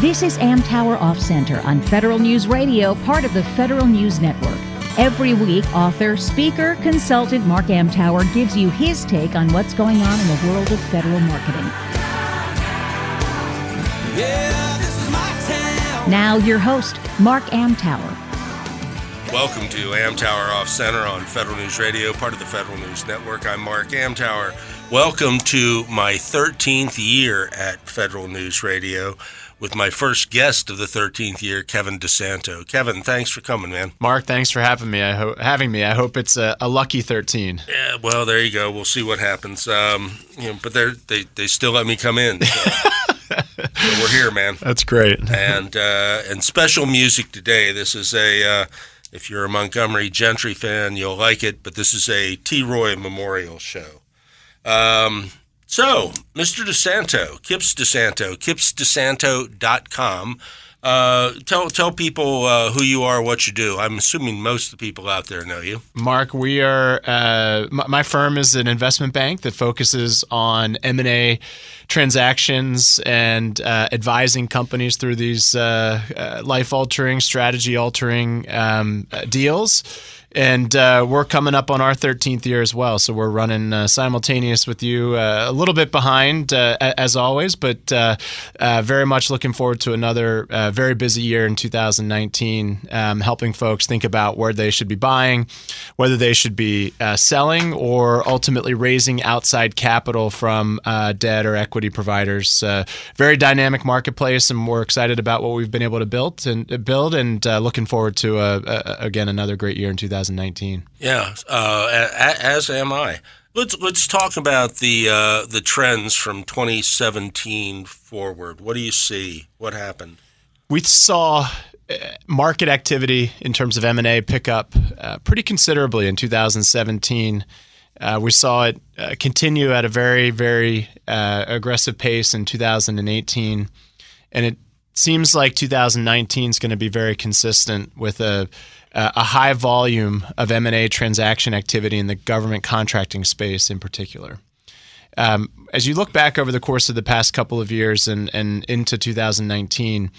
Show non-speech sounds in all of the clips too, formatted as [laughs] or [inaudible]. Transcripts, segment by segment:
This is Amtower Off Center on Federal News Radio, part of the Federal News Network. Every week, author, speaker, consultant Mark Amtower gives you his take on what's going on in the world of federal marketing. Now, your host, Mark Amtower. Welcome to Amtower Off Center on Federal News Radio, part of the Federal News Network. I'm Mark Amtower. Welcome to my 13th year at Federal News Radio with my first guest of the 13th year, Kevin DeSanto. Kevin, thanks for coming, man. Mark, thanks for having me. I ho- having me. I hope it's a, a lucky 13. Yeah, well, there you go. We'll see what happens. Um, you know, but they they they still let me come in. So, so we're here, man. [laughs] That's great. and uh, and special music today. This is a uh, if you're a Montgomery Gentry fan, you'll like it. But this is a Troy Memorial show. Um, so, Mr. DeSanto, Kipps DeSanto, kippsdesanto.com. Uh, tell tell people uh, who you are, what you do. I'm assuming most of the people out there know you. Mark, we are. Uh, my, my firm is an investment bank that focuses on M and A transactions and uh, advising companies through these uh, uh, life altering, strategy altering um, deals. And uh, we're coming up on our 13th year as well. So we're running uh, simultaneous with you, uh, a little bit behind uh, as always, but uh, uh, very much looking forward to another very busy year in 2019, um, helping folks think about where they should be buying, whether they should be selling, or ultimately raising outside capital from debt or equity providers. Very dynamic marketplace, and we're excited about what we've been able to build and build, and looking forward to again another great year in 2019. Yeah, uh, as am I. Let's let's talk about the uh, the trends from 2017 forward. What do you see? What happened? we saw uh, market activity in terms of M&A pick up uh, pretty considerably in 2017. Uh, we saw it uh, continue at a very, very uh, aggressive pace in 2018, and it seems like 2019 is going to be very consistent with a a high volume of M&A transaction activity in the government contracting space in particular. Um, as you look back over the course of the past couple of years and, and into 2019,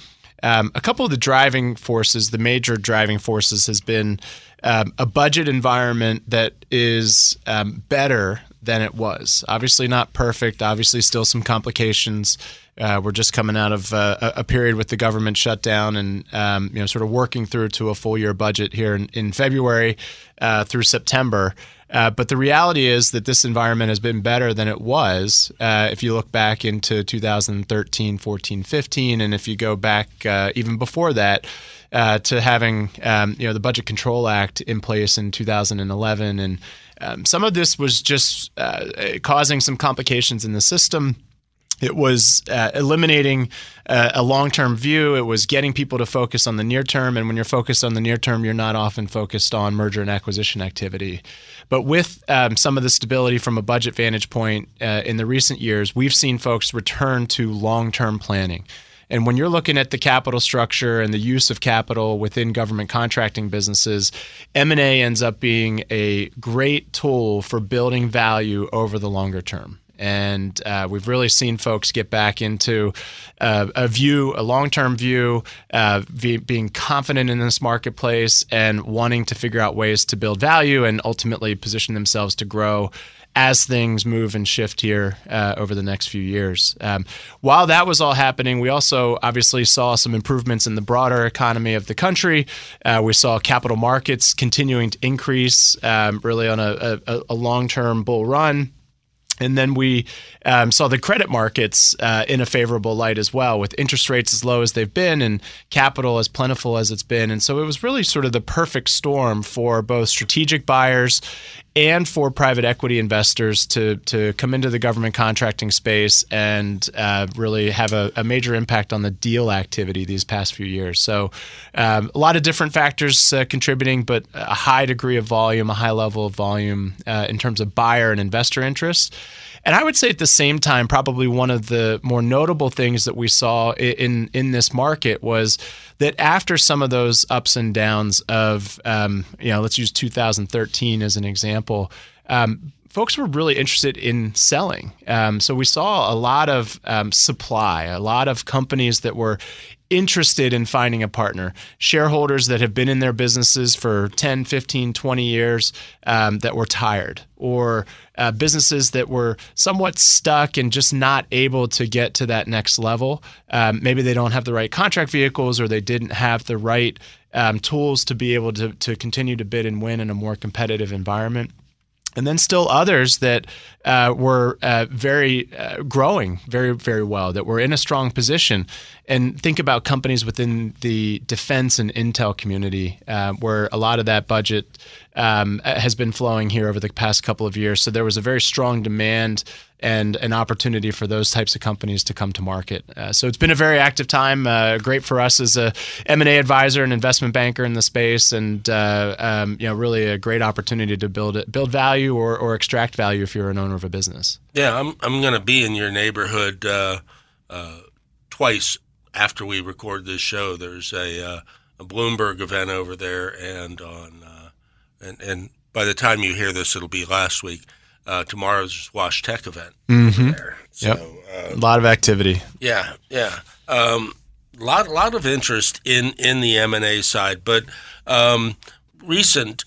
um, a couple of the driving forces, the major driving forces, has been um, a budget environment that is um, better than it was. Obviously, not perfect. Obviously, still some complications. Uh, we're just coming out of uh, a period with the government shutdown and um, you know sort of working through to a full year budget here in, in February uh, through September. Uh, but the reality is that this environment has been better than it was uh, if you look back into 2013, 14, 15, and if you go back uh, even before that to having um, you know the Budget Control Act in place in 2011, and um, some of this was just uh, causing some complications in the system. It was uh, eliminating uh, a long term view. It was getting people to focus on the near term. And when you're focused on the near term, you're not often focused on merger and acquisition activity. But with um, some of the stability from a budget vantage point uh, in the recent years, we've seen folks return to long term planning. And when you're looking at the capital structure and the use of capital within government contracting businesses, M&A ends up being a great tool for building value over the longer term. And uh, we've really seen folks get back into uh, a view, a long term view, uh, be, being confident in this marketplace and wanting to figure out ways to build value and ultimately position themselves to grow as things move and shift here uh, over the next few years. Um, while that was all happening, we also obviously saw some improvements in the broader economy of the country. Uh, we saw capital markets continuing to increase, um, really on a, a, a long term bull run. And then we um, saw the credit markets uh, in a favorable light as well, with interest rates as low as they've been and capital as plentiful as it's been. And so it was really sort of the perfect storm for both strategic buyers and for private equity investors to to come into the government contracting space and uh, really have a, a, major impact on the deal activity these past few years. So, um, a lot of different factors uh, contributing, but a high degree of volume, a high level of volume uh, in terms of buyer and investor interest. And I would say at the same time, probably one of the more notable things that we saw in in this market was that after some of those ups and downs of, um, you know, let's use 2013 as an example. Um, folks were really interested in selling. Um, so we saw a lot of um, supply, a lot of companies that were interested in finding a partner, shareholders that have been in their businesses for 10, 15, 20 years um, that were tired, or uh, businesses that were somewhat stuck and just not able to get to that next level. Um, maybe they don't have the right contract vehicles or they didn't have the right um, tools to be able to, to continue to bid and win in a more competitive environment and then still others that uh, were uh, very uh, growing very very well that were in a strong position and think about companies within the defense and intel community uh, where a lot of that budget um, has been flowing here over the past couple of years so there was a very strong demand and an opportunity for those types of companies to come to market. Uh, so it's been a very active time. Uh, great for us as a M&A advisor and investment banker in the space, and uh, um, you know, really a great opportunity to build build value or, or extract value if you're an owner of a business. Yeah, I'm I'm going to be in your neighborhood uh, uh, twice after we record this show. There's a, uh, a Bloomberg event over there, and on and and by the time you hear this, it'll be last week uh, tomorrow's Wash Tech event mm-hmm. there. So, yep. Uh, a lot of activity. Yeah, yeah. Um, lot lot of interest in in the M and A side, but um, recent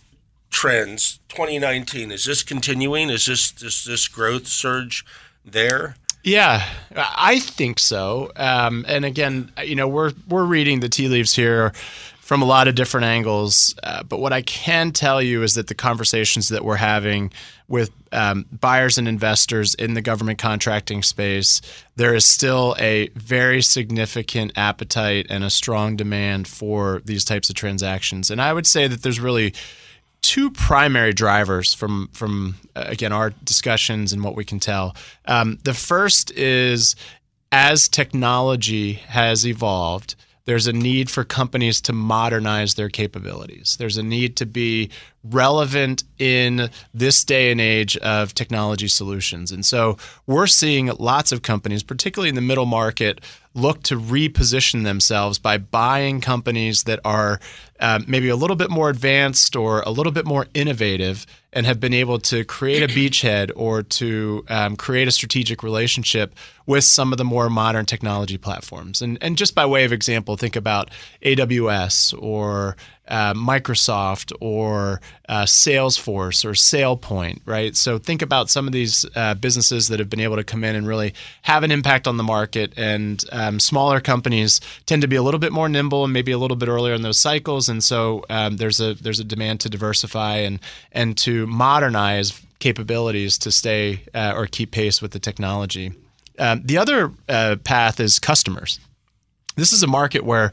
trends. 2019 is this continuing? Is this this this growth surge there? Yeah, I think so. Um, and again, you know, we're we're reading the tea leaves here from a lot of different angles. Uh, but what I can tell you is that the conversations that we're having with um, buyers and investors in the government contracting space, there is still a very significant appetite and a strong demand for these types of transactions. And I would say that there's really two primary drivers from from uh, again our discussions and what we can tell. Um, the first is as technology has evolved there's a need for companies to modernize their capabilities. There's a need to be relevant in this day and age of technology solutions. And so we're seeing lots of companies, particularly in the middle market, look to reposition themselves by buying companies that are um, maybe a little bit more advanced or a little bit more innovative and have been able to create a beachhead or to um, create a strategic relationship with some of the more modern technology platforms. And, and just by way of example, think about AWS or uh, Microsoft or uh, Salesforce or SailPoint, right? So think about some of these uh, businesses that have been able to come in and really have an impact on the market. And um, smaller companies tend to be a little bit more nimble and maybe a little bit earlier in those cycles. And so um, there's a there's a demand to diversify and and to modernize capabilities to stay uh, or keep pace with the technology. Um, the other uh, path is customers. This is a market where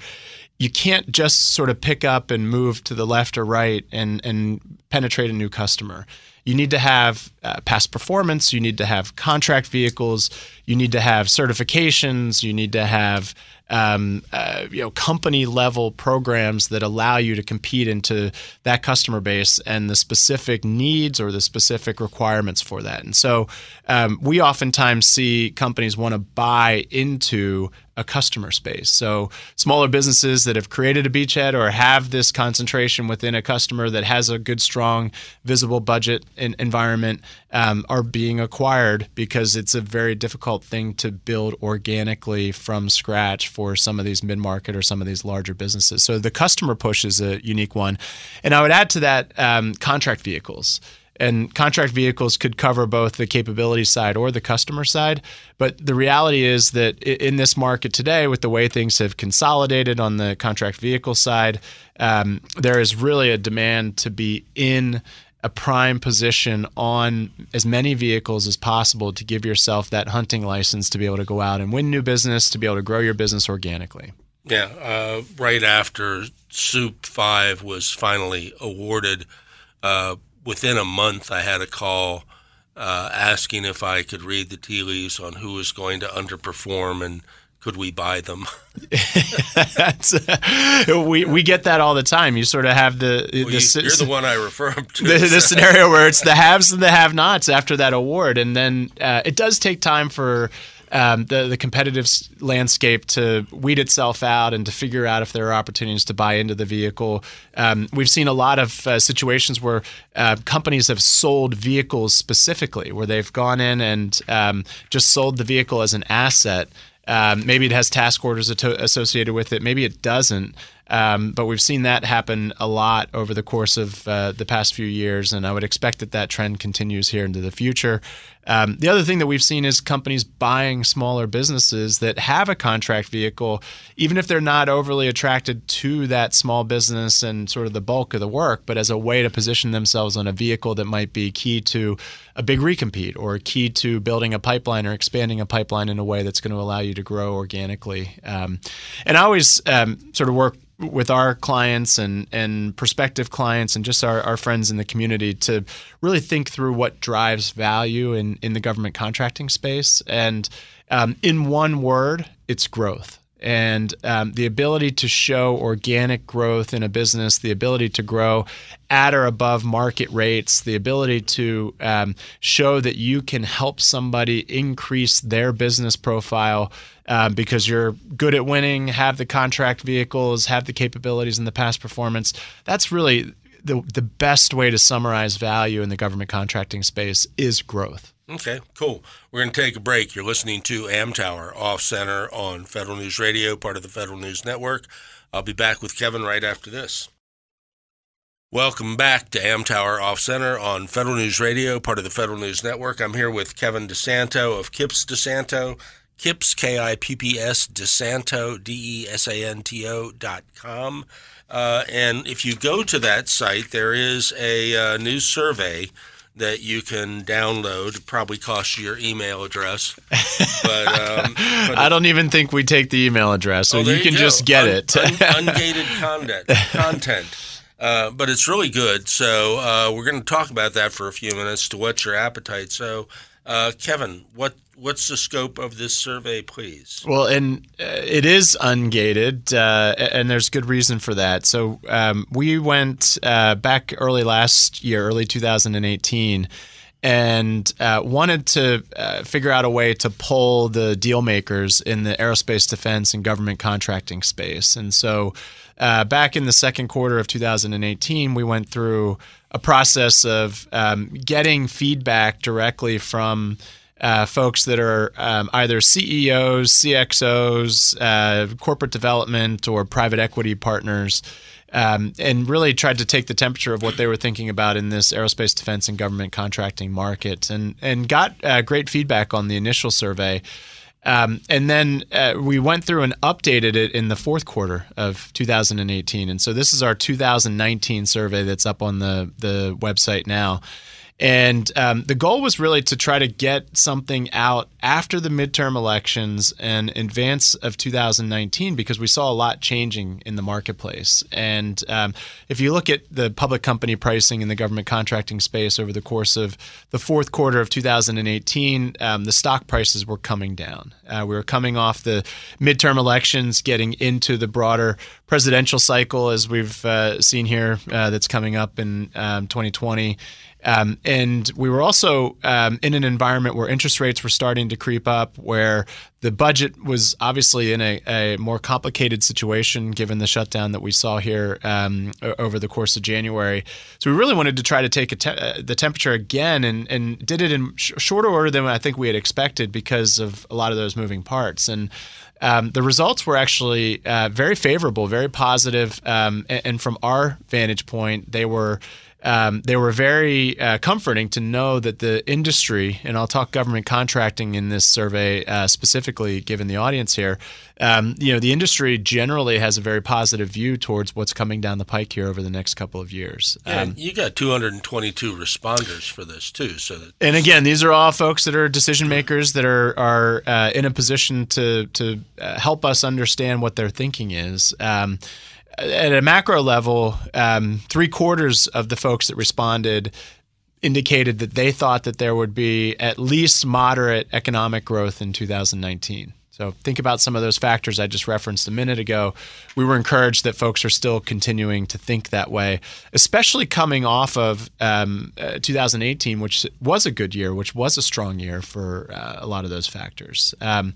you can't just sort of pick up and move to the left or right and and penetrate a new customer. You need to have uh, past performance. You need to have contract vehicles. You need to have certifications. You need to have um, uh, you know company level programs that allow you to compete into that customer base and the specific needs or the specific requirements for that. And so um, we oftentimes see companies want to buy into a customer space. So smaller businesses that have created a beachhead or have this concentration within a customer that has a good, strong, visible budget environment um, are being acquired because it's a very difficult thing to build organically from scratch for some of these mid-market or some of these larger businesses. So the customer push is a unique one, and I would add to that um, contract vehicles. And contract vehicles could cover both the capability side or the customer side. But the reality is that in this market today, with the way things have consolidated on the contract vehicle side, um, there is really a demand to be in a prime position on as many vehicles as possible to give yourself that hunting license to be able to go out and win new business, to be able to grow your business organically. Yeah, uh, right after SEWP 5 was finally awarded, uh, within a month, I had a call uh, asking if I could read the tea leaves on who was going to underperform and could we buy them? [laughs] uh, we we get that all the time. You sort of have the, well, the you, are the one I refer to. The, the [laughs] scenario where it's the haves and the have-nots after that award, and then uh, it does take time for um, the the competitive landscape to weed itself out and to figure out if there are opportunities to buy into the vehicle. Um, we've seen a lot of uh, situations where uh, companies have sold vehicles specifically, where they've gone in and um, just sold the vehicle as an asset. Um, maybe it has task orders associated with it. Maybe it doesn't. Um, but we've seen that happen a lot over the course of uh, the past few years, and I would expect that that trend continues here into the future. Um, the other thing that we've seen is companies buying smaller businesses that have a contract vehicle, even if they're not overly attracted to that small business and sort of the bulk of the work, but as a way to position themselves on a vehicle that might be key to a big recompete or key to building a pipeline or expanding a pipeline in a way that's going to allow you to grow organically. Um, and I always um, sort of work with our clients and and prospective clients and just our, our friends in the community to really think through what drives value in, in the government contracting space. And um, in one word, it's growth. And um, the ability to show organic growth in a business, the ability to grow at or above market rates, the ability to um, show that you can help somebody increase their business profile um, because you're good at winning, have the contract vehicles, have the capabilities and the past performance. That's really the the best way to summarize value in the government contracting space is growth. Okay, cool. We're going to take a break. You're listening to Amtower Off Center on Federal News Radio, part of the Federal News Network. I'll be back with Kevin right after this. Welcome back to Amtower Off Center on Federal News Radio, part of the Federal News Network. I'm here with Kevin DeSanto of Kipps DeSanto. Kipps, K I P P S, DeSanto, D E S A N T O dot com. Uh, and if you go to that site, there is a uh, news survey that you can download. Probably cost you your email address. [laughs] But, um, but I don't even think we take the email address, so oh, you can just get un, it. un, [laughs] ungated content. content. Uh, but it's really good. So uh, we're going to talk about that for a few minutes to whet your appetite. So, uh, Kevin, what what's the scope of this survey, please? Well, and uh, it is ungated, uh, and there's good reason for that. So um, we went uh, back early last year, early 2018 and uh, wanted to uh, figure out a way to pull the deal makers in the aerospace defense and government contracting space. And so, uh, back in the second quarter of 2018, we went through a process of um, getting feedback directly from uh, folks that are um, either CEOs, CXOs, uh, corporate development, or private equity partners. Um, and really tried to take the temperature of what they were thinking about in this aerospace defense and government contracting market, and and got uh, great feedback on the initial survey. Um, and then uh, we went through and updated it in the fourth quarter of 2018. And so this is our 2019 survey that's up on the the website now. And um, the goal was really to try to get something out after the midterm elections and advance of 2019 because we saw a lot changing in the marketplace. And um, if you look at the public company pricing in the government contracting space over the course of the fourth quarter of 2018, um, the stock prices were coming down. Uh, we were coming off the midterm elections, getting into the broader presidential cycle as we've uh, seen here uh, that's coming up in 2020. Um, and we were also um, in an environment where interest rates were starting to creep up, where the budget was obviously in a, a more complicated situation given the shutdown that we saw here um, over the course of January. So we really wanted to try to take te- uh, the temperature again and, and did it in sh- shorter order than I think we had expected because of a lot of those moving parts. And um, the results were actually uh, very favorable, very positive, um, and, and, from our vantage point, they were um, they were very uh, comforting to know that the industry, and I'll talk government contracting in this survey uh, specifically, given the audience here. Um, you know, the industry generally has a very positive view towards what's coming down the pike here over the next couple of years. Yeah, um, you got 222 responders for this too. So, and again, these are all folks that are decision makers that are are uh, in a position to to uh, help us understand what their thinking is. Um, at a macro level, um, three quarters of the folks that responded indicated that they thought that there would be at least moderate economic growth in 2019. So think about some of those factors I just referenced a minute ago. We were encouraged that folks are still continuing to think that way, especially coming off of um, uh, 2018, which was a good year, which was a strong year for uh, a lot of those factors. Um,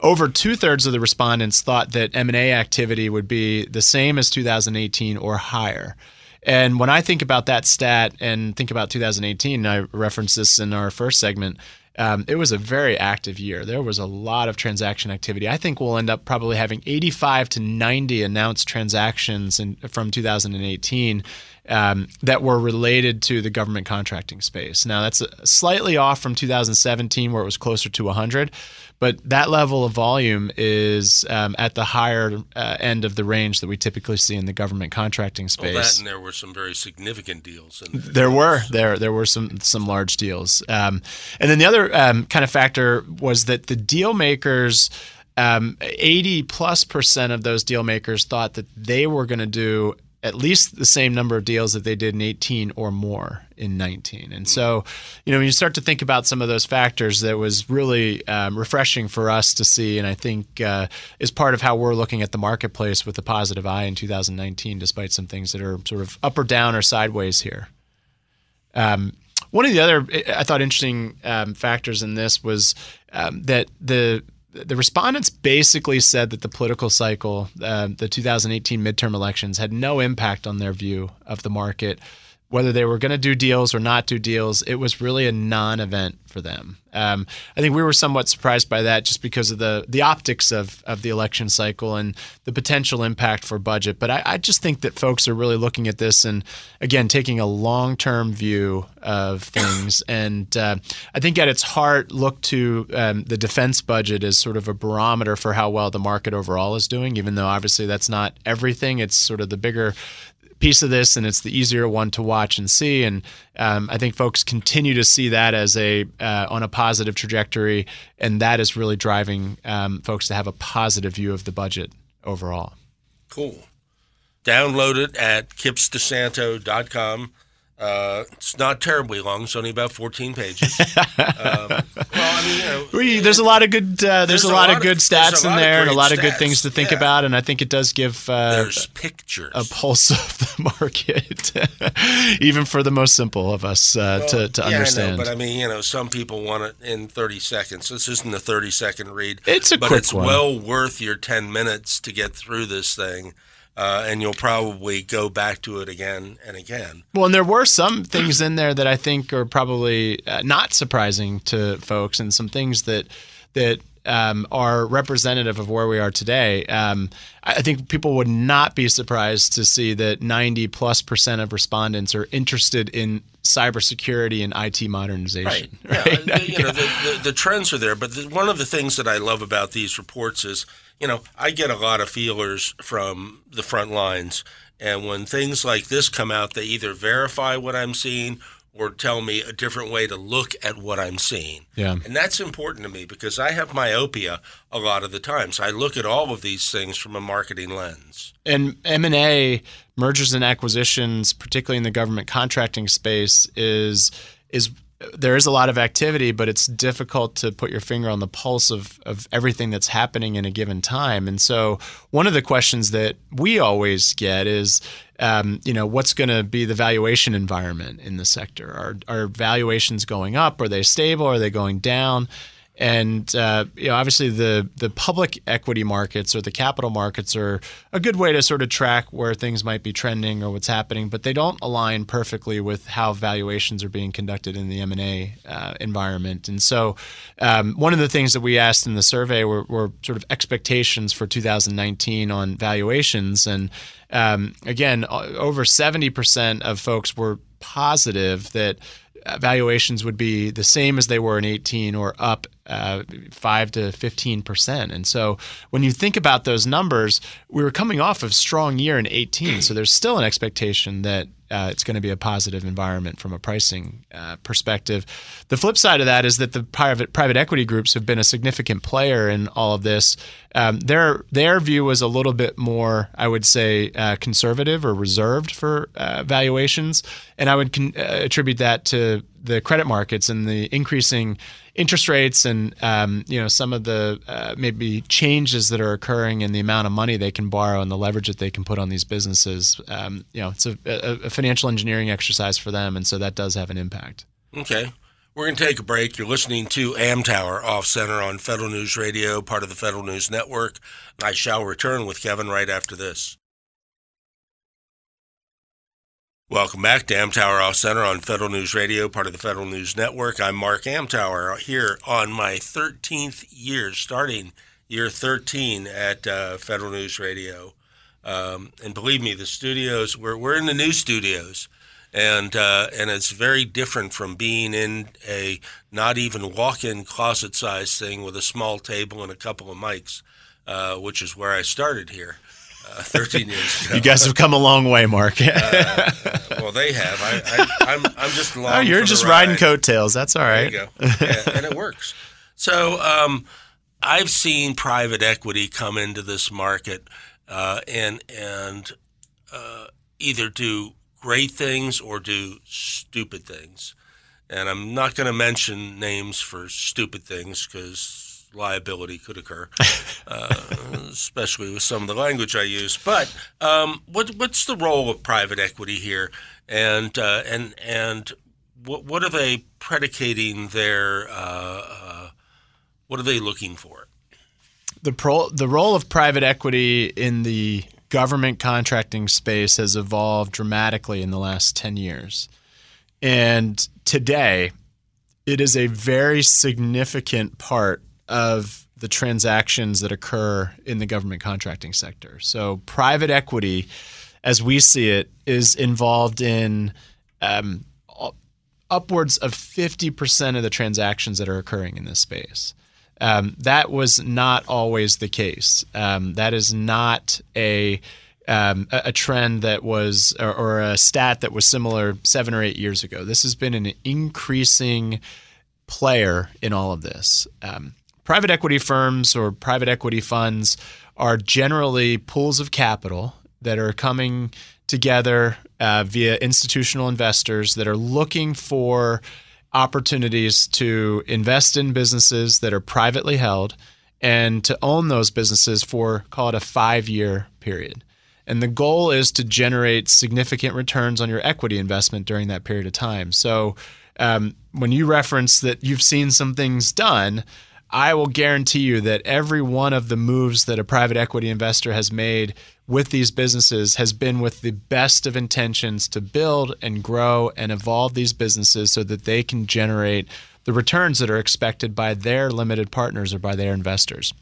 over two thirds of the respondents thought that M&A activity would be the same as 2018 or higher. And when I think about that stat and think about 2018, I referenced this in our first segment um, it was a very active year. There was a lot of transaction activity. I think we'll end up probably having 85 to 90 announced transactions in, from 2018 um, that were related to the government contracting space. Now, that's slightly off from 2017, where it was closer to 100. But that level of volume is um, at the higher uh, end of the range that we typically see in the government contracting space. Well, that and there were some very significant deals. there. there were there there were some some large deals, um, and then the other um, kind of factor was that the deal makers. Um, 80 plus percent of those deal makers thought that they were going to do at least the same number of deals that they did in 18 or more in 19. And so, you know, when you start to think about some of those factors, that was really um, refreshing for us to see. And I think uh, is part of how we're looking at the marketplace with a positive eye in 2019, despite some things that are sort of up or down or sideways here. Um, one of the other I thought interesting um, factors in this was um, that the the respondents basically said that the political cycle, uh, the 2018 midterm elections, had no impact on their view of the market whether they were going to do deals or not do deals, it was really a non-event for them. Um, I think we were somewhat surprised by that, just because of the the optics of of the election cycle and the potential impact for budget. But I, I just think that folks are really looking at this and again taking a long term view of things. [coughs] And uh, I think at its heart, look to um, the defense budget as sort of a barometer for how well the market overall is doing. Even though obviously that's not everything, it's sort of the bigger piece of this, and it's the easier one to watch and see. And um, I think folks continue to see that as a uh, on a positive trajectory, and that is really driving um, folks to have a positive view of the budget overall. Cool. Download it at kippsdesanto.com. Uh, it's not terribly long. It's only about 14 pages. [laughs] um, well, I mean, you know, we, there's a lot of good. Uh, there's, there's, a, lot, lot of good stats in there, and a lot of good things to think yeah. about. And I think it does give uh, there's pictures a pulse [laughs] of the market, [laughs] even for the most simple of us uh, well, to, to yeah, understand. I know, but I mean, you know, some people want it in 30 seconds. This isn't a 30 second read. It's a but quick it's one. well worth your 10 minutes to get through this thing uh, and you'll probably go back to it again and again. Well, and there were some things in there that I think are probably uh, not surprising to folks, and some things that that um, are representative of where we are today. Um, I think people would not be surprised to see that 90 plus percent of respondents are interested in cybersecurity and IT modernization. Right. right? Yeah, [laughs] you know, the, the, the, trends are there, but the, one of the things that I love about these reports is – you know, I get a lot of feelers from the front lines. And when things like this come out, they either verify what I'm seeing or tell me a different way to look at what I'm seeing. Yeah. And that's important to me because I have myopia a lot of the times. I look at all of these things from a marketing lens. And M&A, mergers and acquisitions, particularly in the government contracting space is is there is a lot of activity, but it's difficult to put your finger on the pulse of, of everything that's happening in a given time. And so, one of the questions that we always get is, um, you know, what's going to be the valuation environment in the sector? Are, are valuations going up? Are they stable? Are they going down? And uh, you know, obviously, the the public equity markets or the capital markets are a good way to sort of track where things might be trending or what's happening, but they don't align perfectly with how valuations are being conducted in the M and A uh, environment. And so, um, one of the things that we asked in the survey were, were sort of expectations for 2019 on valuations, and um, again, over 70% of folks were positive that valuations would be the same as they were in 18 or up uh, 5 to 15 percent. And so when you think about those numbers, we were coming off of strong year in 18, so there's still an expectation that uh, it's going to be a positive environment from a pricing uh, perspective. The flip side of that is that the private private equity groups have been a significant player in all of this. Um, their their view was a little bit more, I would say, uh, conservative or reserved for uh, valuations, and I would con- uh, attribute that to the credit markets and the increasing interest rates and um, you know some of the uh, maybe changes that are occurring in the amount of money they can borrow and the leverage that they can put on these businesses. Um, you know, it's a, a, financial engineering exercise for them, and so that does have an impact. Okay. We're going to take a break. You're listening to Amtower Off Center on Federal News Radio, part of the Federal News Network. I shall return with Kevin right after this. Welcome back to Amtower Off Center on Federal News Radio, part of the Federal News Network. I'm Mark Amtower here on my 13th year, starting year 13 at uh, Federal News Radio. Um, and believe me, the studios, we're, we're in the new studios. And uh, and it's very different from being in a not even walk-in closet size thing with a small table and a couple of mics, uh, which is where I started here. Uh, 13 years ago. You guys have come a long way, Mark. uh, [laughs] well, they have. I, am I'm, I'm just along. Oh, you're just riding coattails. That's all right. There you go. [laughs] yeah, and it works. So um, I've seen private equity come into this market uh, and and uh, either do great things or do stupid things. And I'm not going to mention names for stupid things because liability could occur, [laughs] uh, especially with some of the language I use. But um, what, what's the role of private equity here, and uh, and and what, what are they predicating their? Uh, uh what are they looking for? The pro, the role of private equity in the government contracting space has evolved dramatically in the last ten years, and today. It is a very significant part of the transactions that occur in the government contracting sector. So, private equity, as we see it, is involved in um, upwards of 50% of the transactions that are occurring in this space. Um, that was not always the case. Um, that is not a um, a, trend that was or, a stat that was similar seven or eight years ago. This has been an increasing player in all of this. Um, private equity firms or private equity funds are generally pools of capital that are coming together uh, via institutional investors that are looking for opportunities to invest in businesses that are privately held and to own those businesses for call it a five year period. And the goal is to generate significant returns on your equity investment during that period of time. So, um, when you reference that you've seen some things done, I will guarantee you that every one of the moves that a private equity investor has made with these businesses has been with the best of intentions to build and grow and evolve these businesses so that they can generate the returns that are expected by their limited partners or by their investors.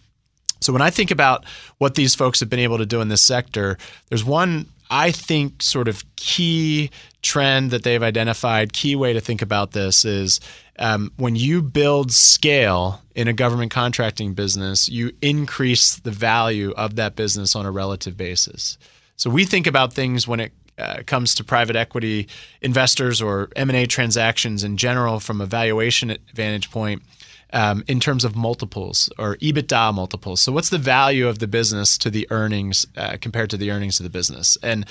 So when I think about what these folks have been able to do in this sector, there's one I think sort of key trend that they've identified, key way to think about this is um, when you build scale in a government contracting business, you increase the value of that business on a relative basis. So we think about things when it uh, comes to private equity investors or M&A transactions in general from a valuation vantage point um, in terms of multiples or EBITDA multiples. So, what's the value of the business to the earnings uh, compared to the earnings of the business? And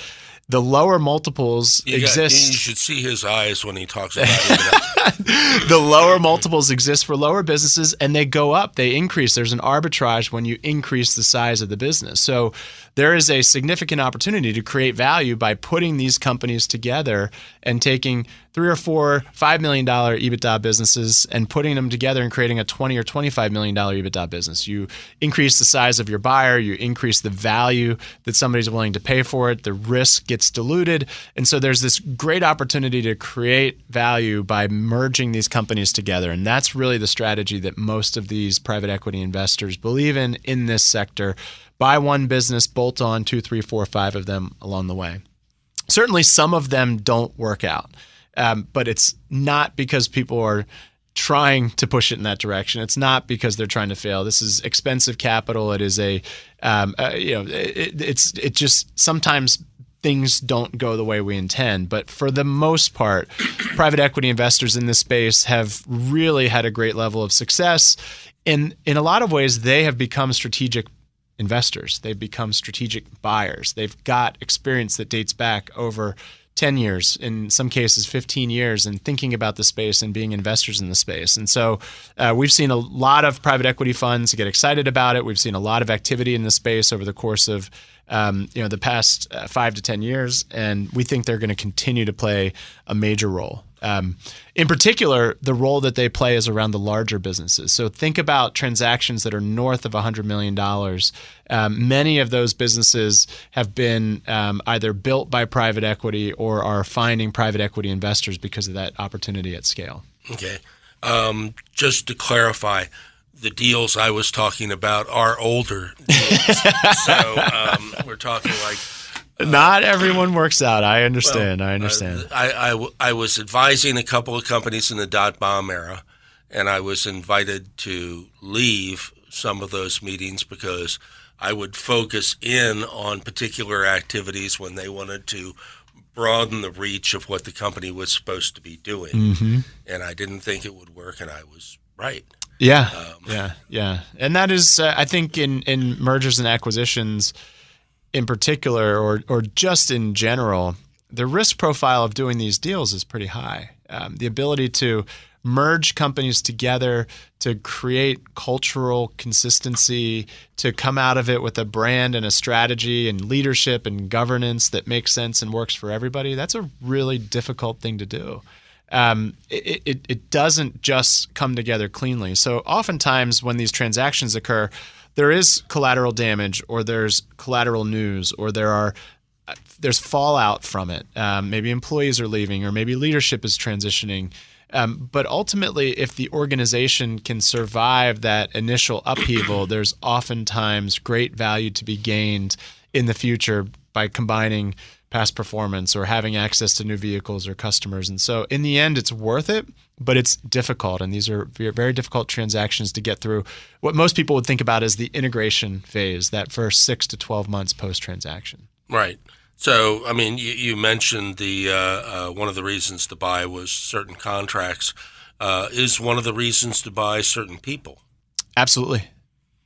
the lower multiples you exist. Got, you should see his eyes when he talks about it. [laughs] [laughs] the lower multiples exist for lower businesses and they go up, they increase. There's an arbitrage when you increase the size of the business. So there is a significant opportunity to create value by putting these companies together and taking three or four five million dollar EBITDA businesses and putting them together and creating a twenty or twenty five million dollar EBITDA business. You increase the size of your buyer, you increase the value that somebody's willing to pay for it. The risk gets diluted, and so there's this great opportunity to create value by merging these companies together, and that's really the strategy that most of these private equity investors believe in in this sector buy one business, bolt on two, three, four, five of them along the way. Certainly, some of them don't work out, um, but it's not because people are trying to push it in that direction. It's not because they're trying to fail. This is expensive capital. It is a, um, uh, you know, it, it's it just sometimes things don't go the way we intend. But for the most part, private equity investors in this space have really had a great level of success. In in a lot of ways, they have become strategic investors. They've become strategic buyers. They've got experience that dates back over 10 years, in some cases 15 years, and thinking about the space and being investors in the space. And so uh, we've seen a lot of private equity funds get excited about it. We've seen a lot of activity in the space over the course of um, you know the past uh, five to ten years, and we think they're going to continue to play a major role. Um, in particular, the role that they play is around the larger businesses. So think about transactions that are north of $100 million. Um, many of those businesses have been um, either built by private equity or are finding private equity investors because of that opportunity at scale. Okay. Um, just to clarify, the deals I was talking about are older deals. [laughs] so um, we're talking like not everyone works out. I understand. Well, I understand. Uh, I, I, I, was advising a couple of companies in the dot bomb era, and I was invited to leave some of those meetings because I would focus in on particular activities when they wanted to broaden the reach of what the company was supposed to be doing. Mm-hmm. And I didn't think it would work, and I was right. Yeah, um, yeah, yeah. And that is, uh, I think, in in mergers and acquisitions in particular, or or just in general, the risk profile of doing these deals is pretty high. Um, the ability to merge companies together to create cultural consistency, to come out of it with a brand and a strategy and leadership and governance that makes sense and works for everybody, that's a really difficult thing to do. Um, it, it, it doesn't just come together cleanly. So, oftentimes, when these transactions occur, there is collateral damage or there's collateral news or there are there's fallout from it. Um, maybe employees are leaving or maybe leadership is transitioning. Um, but ultimately, if the organization can survive that initial upheaval, [clears throat] there's oftentimes great value to be gained in the future by combining past performance or having access to new vehicles or customers. And so, in the end, it's worth it but it's difficult. And these are very difficult transactions to get through what most people would think about is the integration phase, that first six to 12 months post transaction. Right. So, I mean, you, you mentioned the uh, uh, one of the reasons to buy was certain contracts. Uh, is one of the reasons to buy certain people? Absolutely.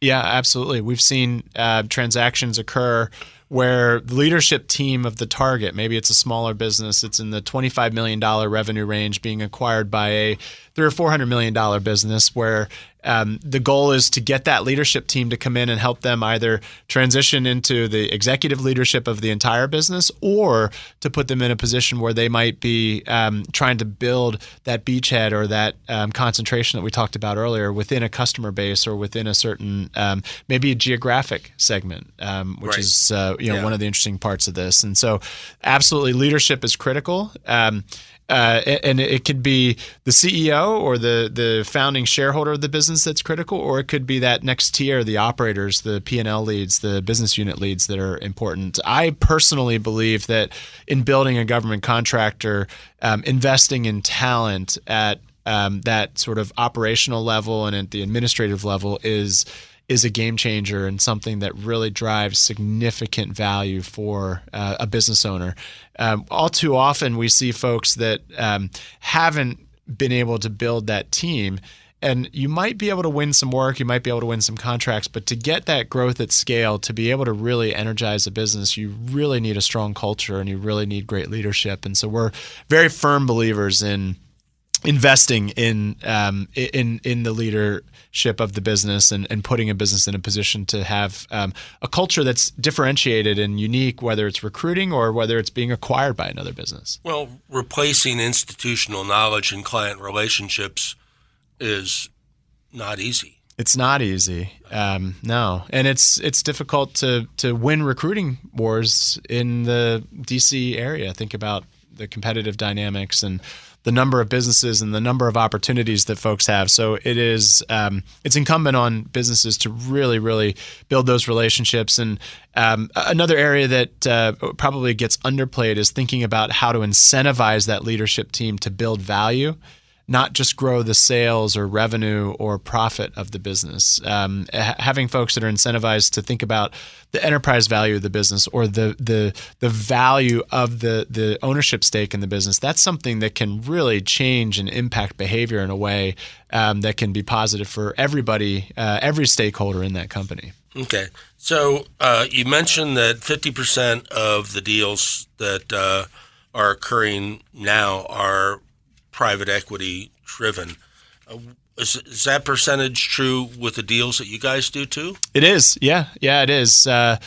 Yeah, absolutely. We've seen uh, transactions occur where the leadership team of the target, maybe it's a smaller business, it's in the $25 million revenue range being acquired by a three or $400 million business where um, the goal is to get that leadership team to come in and help them either transition into the executive leadership of the entire business or to put them in a position where they might be um, trying to build that beachhead or that um, concentration that we talked about earlier within a customer base or within a certain um, maybe a geographic segment, um, which right. is uh, you know yeah. one of the interesting parts of this. And so, absolutely, leadership is critical. Um, uh, and it could be the CEO or the the founding shareholder of the business that's critical, or it could be that next tier, the operators, the P and L leads, the business unit leads that are important. I personally believe that in building a government contractor, um, investing in talent at um, that sort of operational level and at the administrative level is is a game changer and something that really drives significant value for uh, a business owner. Um, all too often, we see folks that um, haven't been able to build that team. And you might be able to win some work, you might be able to win some contracts, but to get that growth at scale, to be able to really energize a business, you really need a strong culture and you really need great leadership. And so we're very firm believers in investing in um, in in the leadership of the business and, and putting a business in a position to have um, a culture that's differentiated and unique, whether it's recruiting or whether it's being acquired by another business. Well, replacing institutional knowledge and client relationships is not easy. It's not easy, um, no, and it's it's difficult to to win recruiting wars in the DC area. Think about the competitive dynamics and the number of businesses and the number of opportunities that folks have. So it is um, it's incumbent on businesses to really, really build those relationships. And um, another area that uh, probably gets underplayed is thinking about how to incentivize that leadership team to build value not just grow the sales or revenue or profit of the business. Um, ha- having folks that are incentivized to think about the enterprise value of the business or the the the value of the the ownership stake in the business. That's something that can really change and impact behavior in a way um, that can be positive for everybody, uh, every stakeholder in that company. Okay, so uh, you mentioned that fifty percent of the deals that uh, are occurring now are private equity driven. Uh, is, is, that percentage true with the deals that you guys do too? It is. Yeah. Yeah, it is. Uh,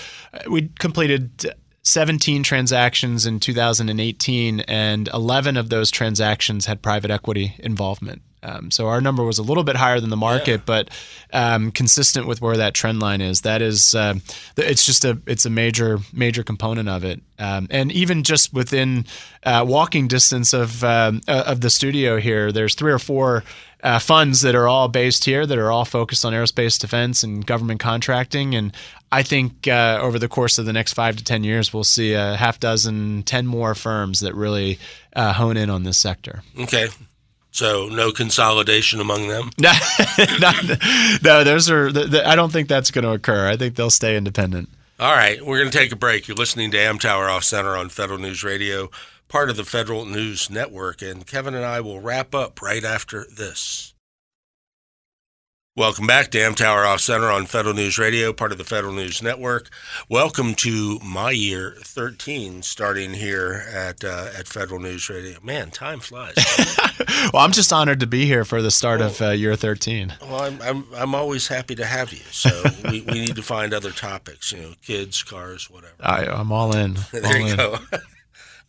we completed 17 transactions in 2018, and 11 of those transactions had private equity involvement. Um, so our number was a little bit higher than the market, yeah. but um, consistent with where that trend line is. That is, uh, it's just a it's a major major component of it. Um, and even just within uh, walking distance of um, uh, of the studio here, there's three or four. Uh, funds that are all based here, that are all focused on aerospace defense and government contracting, and I think uh, over the course of the next five to ten years, we'll see a half dozen, ten more firms that really uh, hone in on this sector. Okay, so no consolidation among them. [laughs] no, no, those are. The, I don't think that's going to occur. I think they'll stay independent. All right, we're going to take a break. You're listening to Amtower Off Center on Federal News Radio, part of the Federal News Network, and Kevin and I will wrap up right after this. Welcome back to Amtower Off Center on Federal News Radio, part of the Federal News Network. Welcome to my year 13, starting here at uh, at Federal News Radio. Man, time flies. [laughs] [laughs] well, I'm just honored to be here for the start well, of uh, year 13. Well, I'm, I'm, I'm always happy to have you. So [laughs] we, we need to find other topics, you know, kids, cars, whatever. I, am all in. there all you in. go.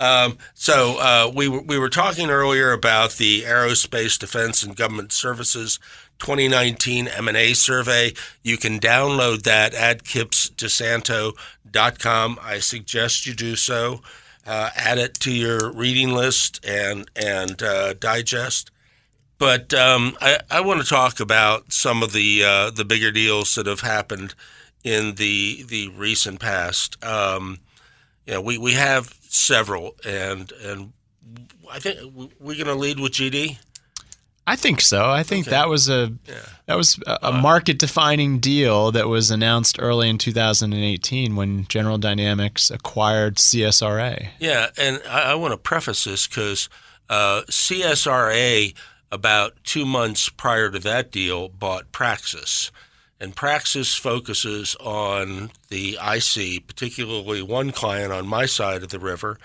Um, so uh, we were, we were talking earlier about the Aerospace Defense and Government Services 2019 M&A survey. You can download that at kippsdesanto.com. I suggest you do so. Uh, add it to your reading list and and uh, digest. But um, I, I want to talk about some of the uh, the bigger deals that have happened in the the recent past. Um, know, we, we have several, and and I think we're going to lead with GD. I think so. I think okay. that was a yeah. that was a, a market defining deal that was announced early in 2018 when General Dynamics acquired CSRA. Yeah, and I, I want to preface this because uh, CSRA about two months prior to that deal bought Praxis, and Praxis focuses on the IC, particularly one client on my side of the river,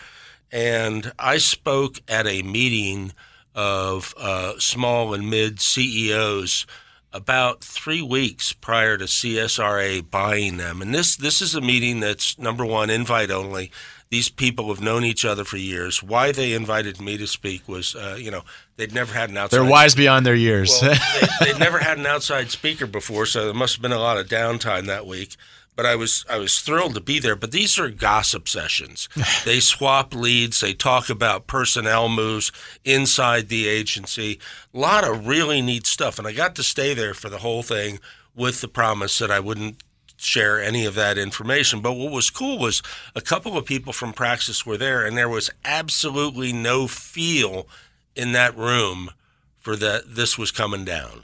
and I spoke at a meeting of uh, small and mid CEOs about three weeks prior to CSRA buying them. And this this is a meeting that's number one invite only. These people have known each other for years. Why they invited me to speak was, uh, you know, they'd never had an outside. They're wise beyond their years. Well, [laughs] they, would never had an outside speaker before, so there must have been a lot of downtime that week but I was I was thrilled to be there. But these are gossip sessions. [sighs] they swap leads. They talk about personnel moves inside the agency. A lot of really neat stuff, and I got to stay there for the whole thing with the promise that I wouldn't share any of that information. But what was cool was a couple of people from Praxis were there, and there was absolutely no feel in that room for that this was coming down.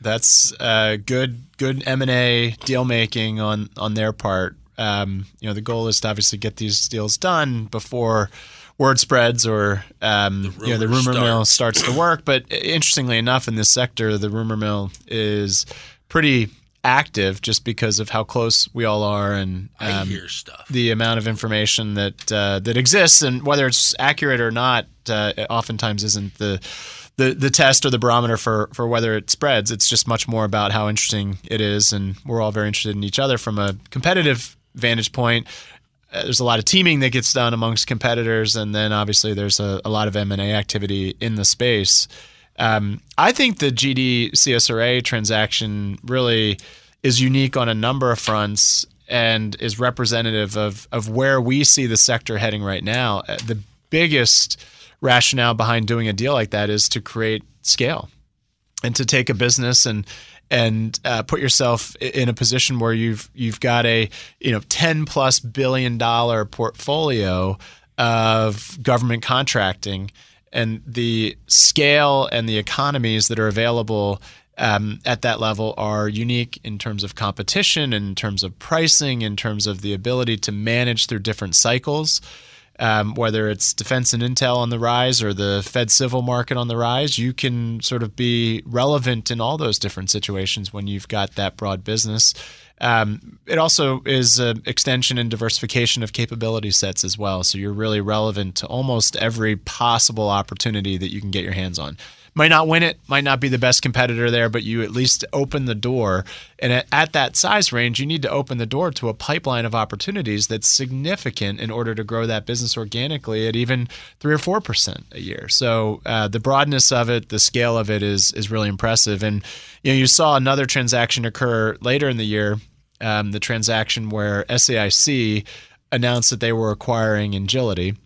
That's uh, good good M and A deal making on on their part. Um, you know, the goal is to obviously get these deals done before word spreads or um, you know the rumor start. mill starts to work. But interestingly enough, in this sector, the rumor mill is pretty active just because of how close we all are and um, the amount of information that uh, that exists and whether it's accurate or not uh, oftentimes isn't the the the test or the barometer for for whether it spreads. It's just much more about how interesting it is, and we're all very interested in each other from a competitive vantage point. Uh, there's a lot of teaming that gets done amongst competitors, and then obviously there's a, a lot of M and A activity in the space. Um, I think the GD CSRA transaction really is unique on a number of fronts and is representative of of where we see the sector heading right now. Uh, the biggest rationale behind doing a deal like that is to create scale and to take a business and and uh, put yourself in a position where you've you've got a you know 10 plus billion dollar portfolio of government contracting and the scale and the economies that are available um, at that level are unique in terms of competition in terms of pricing in terms of the ability to manage through different cycles um, whether it's defense and intel on the rise or the Fed civil market on the rise, you can sort of be relevant in all those different situations when you've got that broad business. Um, it also is an extension and diversification of capability sets as well. So you're really relevant to almost every possible opportunity that you can get your hands on might not win it, might not be the best competitor there, but you at least open the door. And at, at, that size range, you need to open the door to a pipeline of opportunities that's significant in order to grow that business organically at even three or four percent a year. So uh, the broadness of it, the scale of it is is really impressive. And you know, you saw another transaction occur later in the year, um, the transaction where SAIC announced that they were acquiring Engility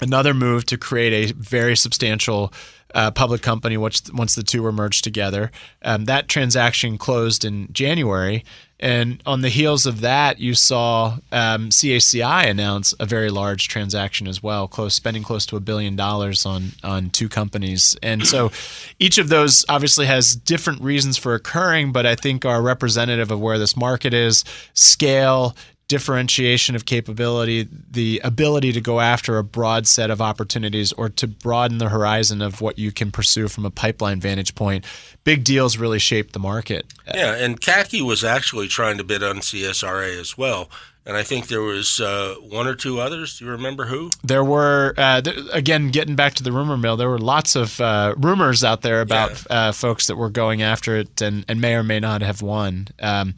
another move to create a very substantial uh, public company once once the two were merged together. Um, that transaction closed in January, and on the heels of that, you saw um, CACI announce a very large transaction as well, close spending close to a billion dollars on on two companies. And so, [clears throat] each of those obviously has different reasons for occurring, but I think are representative of where this market is, scale, differentiation of capability, the ability to go after a broad set of opportunities or to broaden the horizon of what you can pursue from a pipeline vantage point. Big deals really shape the market. Yeah, and CACI was actually trying to bid on CSRA as well and I think there was uh, one or two others. Do you remember who? There were uh, th- again getting back to the rumor mill. There were lots of uh, rumors out there about yeah. Uh, folks that were going after it and, and may or may not have won. Um,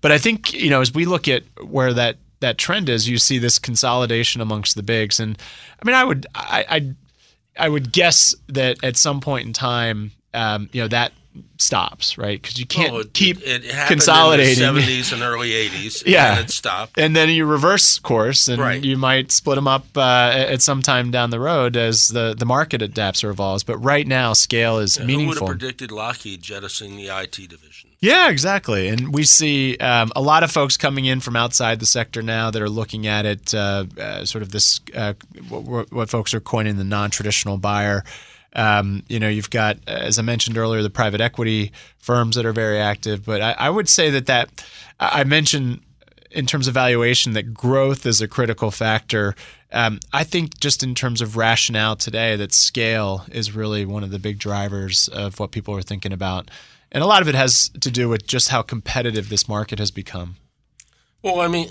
but I think you know as we look at where that that trend is, you see this consolidation amongst the bigs. And I mean, I would I I, I would guess that at some point in time, um, you know that stops, right? Because you can't it, keep it, it consolidating. In the 70s [laughs] and early 80s. yeah, and it stopped. And then you reverse course, and right. you might split them up uh, at some time down the road as the, the market adapts or evolves. But right now, scale is yeah, meaningful. Who would have predicted Lockheed jettisoning the IT division? Yeah, exactly. And we see um, a lot of folks coming in from outside the sector now that are looking at it, uh, uh, sort of this, uh, what, what folks are coining the non traditional buyer. Um, you know, you've got, as I mentioned earlier, the private equity firms that are very active. But I, I would say that that I mentioned in terms of valuation that growth is a critical factor. Um, I think just in terms of rationale today, that scale is really one of the big drivers of what people are thinking about. And a lot of it has to do with just how competitive this market has become. Well, I mean,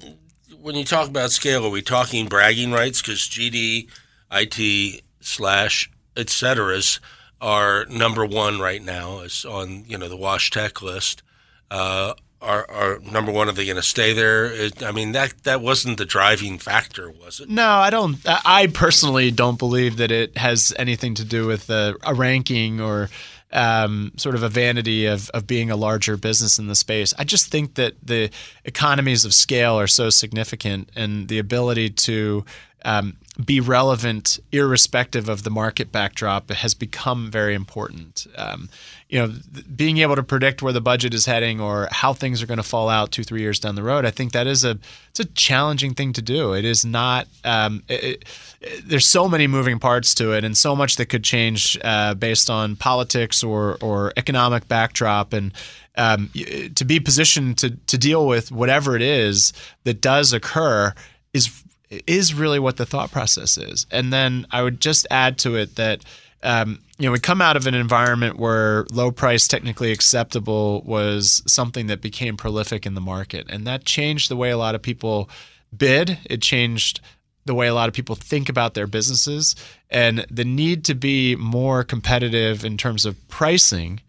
when you talk about scale, are we talking bragging rights? Because GD, IT, slash CSRA are number one right now is on you know the WashTec list. Uh, are, are number one? Are they going to stay there? It, I mean that that wasn't the driving factor, was it? No, I don't. I personally don't believe that it has anything to do with a, a ranking or um, sort of a vanity of, of being a larger business in the space. I just think that the economies of scale are so significant and the ability to um, be relevant irrespective of the market backdrop has become very important. Um, you know, th- being able to predict where the budget is heading or how things are going to fall out two, three years down the road, I think that is a it's a challenging thing to do. It is not. Um, it, it, there's so many moving parts to it, and so much that could change uh, based on politics or or economic backdrop, and um, to be positioned to to deal with whatever it is that does occur is is really what the thought process is. And then I would just add to it that um, you know we come out of an environment where low price technically acceptable was something that became prolific in the market, and that changed the way a lot of people bid. It changed the way a lot of people think about their businesses, and the need to be more competitive in terms of pricing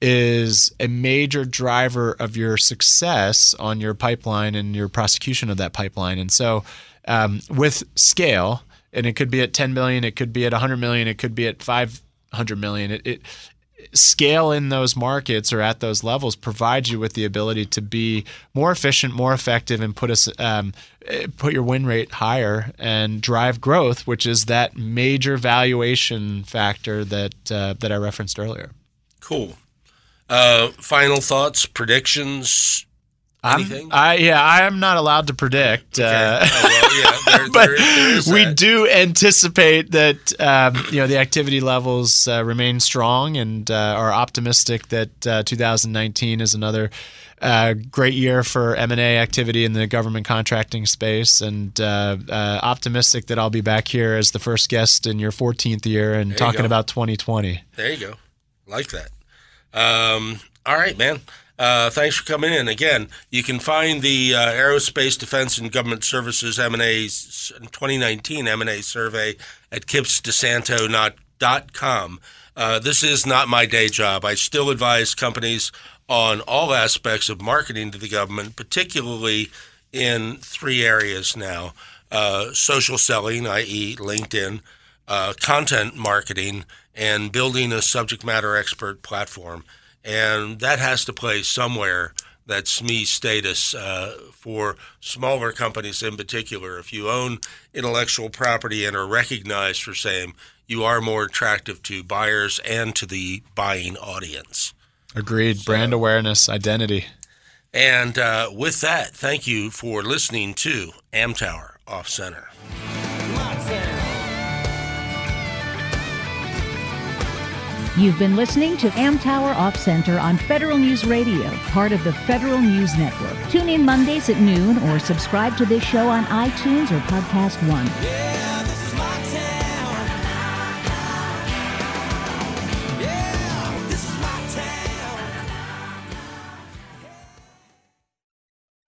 is a major driver of your success on your pipeline and your prosecution of that pipeline. And so um, with scale, and it could be at 10 million, it could be at 100 million, it could be at 500 million. It, it scale in those markets or at those levels provides you with the ability to be more efficient, more effective, and put us um, put your win rate higher and drive growth, which is that major valuation factor that uh, that I referenced earlier. Cool. Uh, final thoughts, predictions, Anything? I yeah, I am not allowed to predict. Okay. Uh, oh, well, yeah, there, [laughs] but there, there we that. do anticipate that um, you know the activity levels uh, remain strong and uh, are optimistic that uh, 2019 is another uh, great year for M&A activity in the government contracting space, and uh, optimistic that I'll be back here as the first guest in your 14th year and talking about 2020. There you go, like that. Um, all right, man. Uh, thanks for coming in. Again, you can find the uh, Aerospace Defense and Government Services M&A 2019 M&A survey at kippsdesanto.com. Uh, this is not my day job. I still advise companies on all aspects of marketing to the government, particularly in three areas now uh, social selling, i.e., LinkedIn, uh, content marketing, and building a subject matter expert platform. And that has to play somewhere that SME status uh, for smaller companies in particular. If you own intellectual property and are recognized for same, you are more attractive to buyers and to the buying audience. Agreed. Brand awareness, identity. And uh, with that, thank you for listening to Amtower Off Center. You've been listening to Amtower Off Center on Federal News Radio, part of the Federal News Network. Tune in Mondays at noon or subscribe to this show on iTunes or Podcast One. Yeah.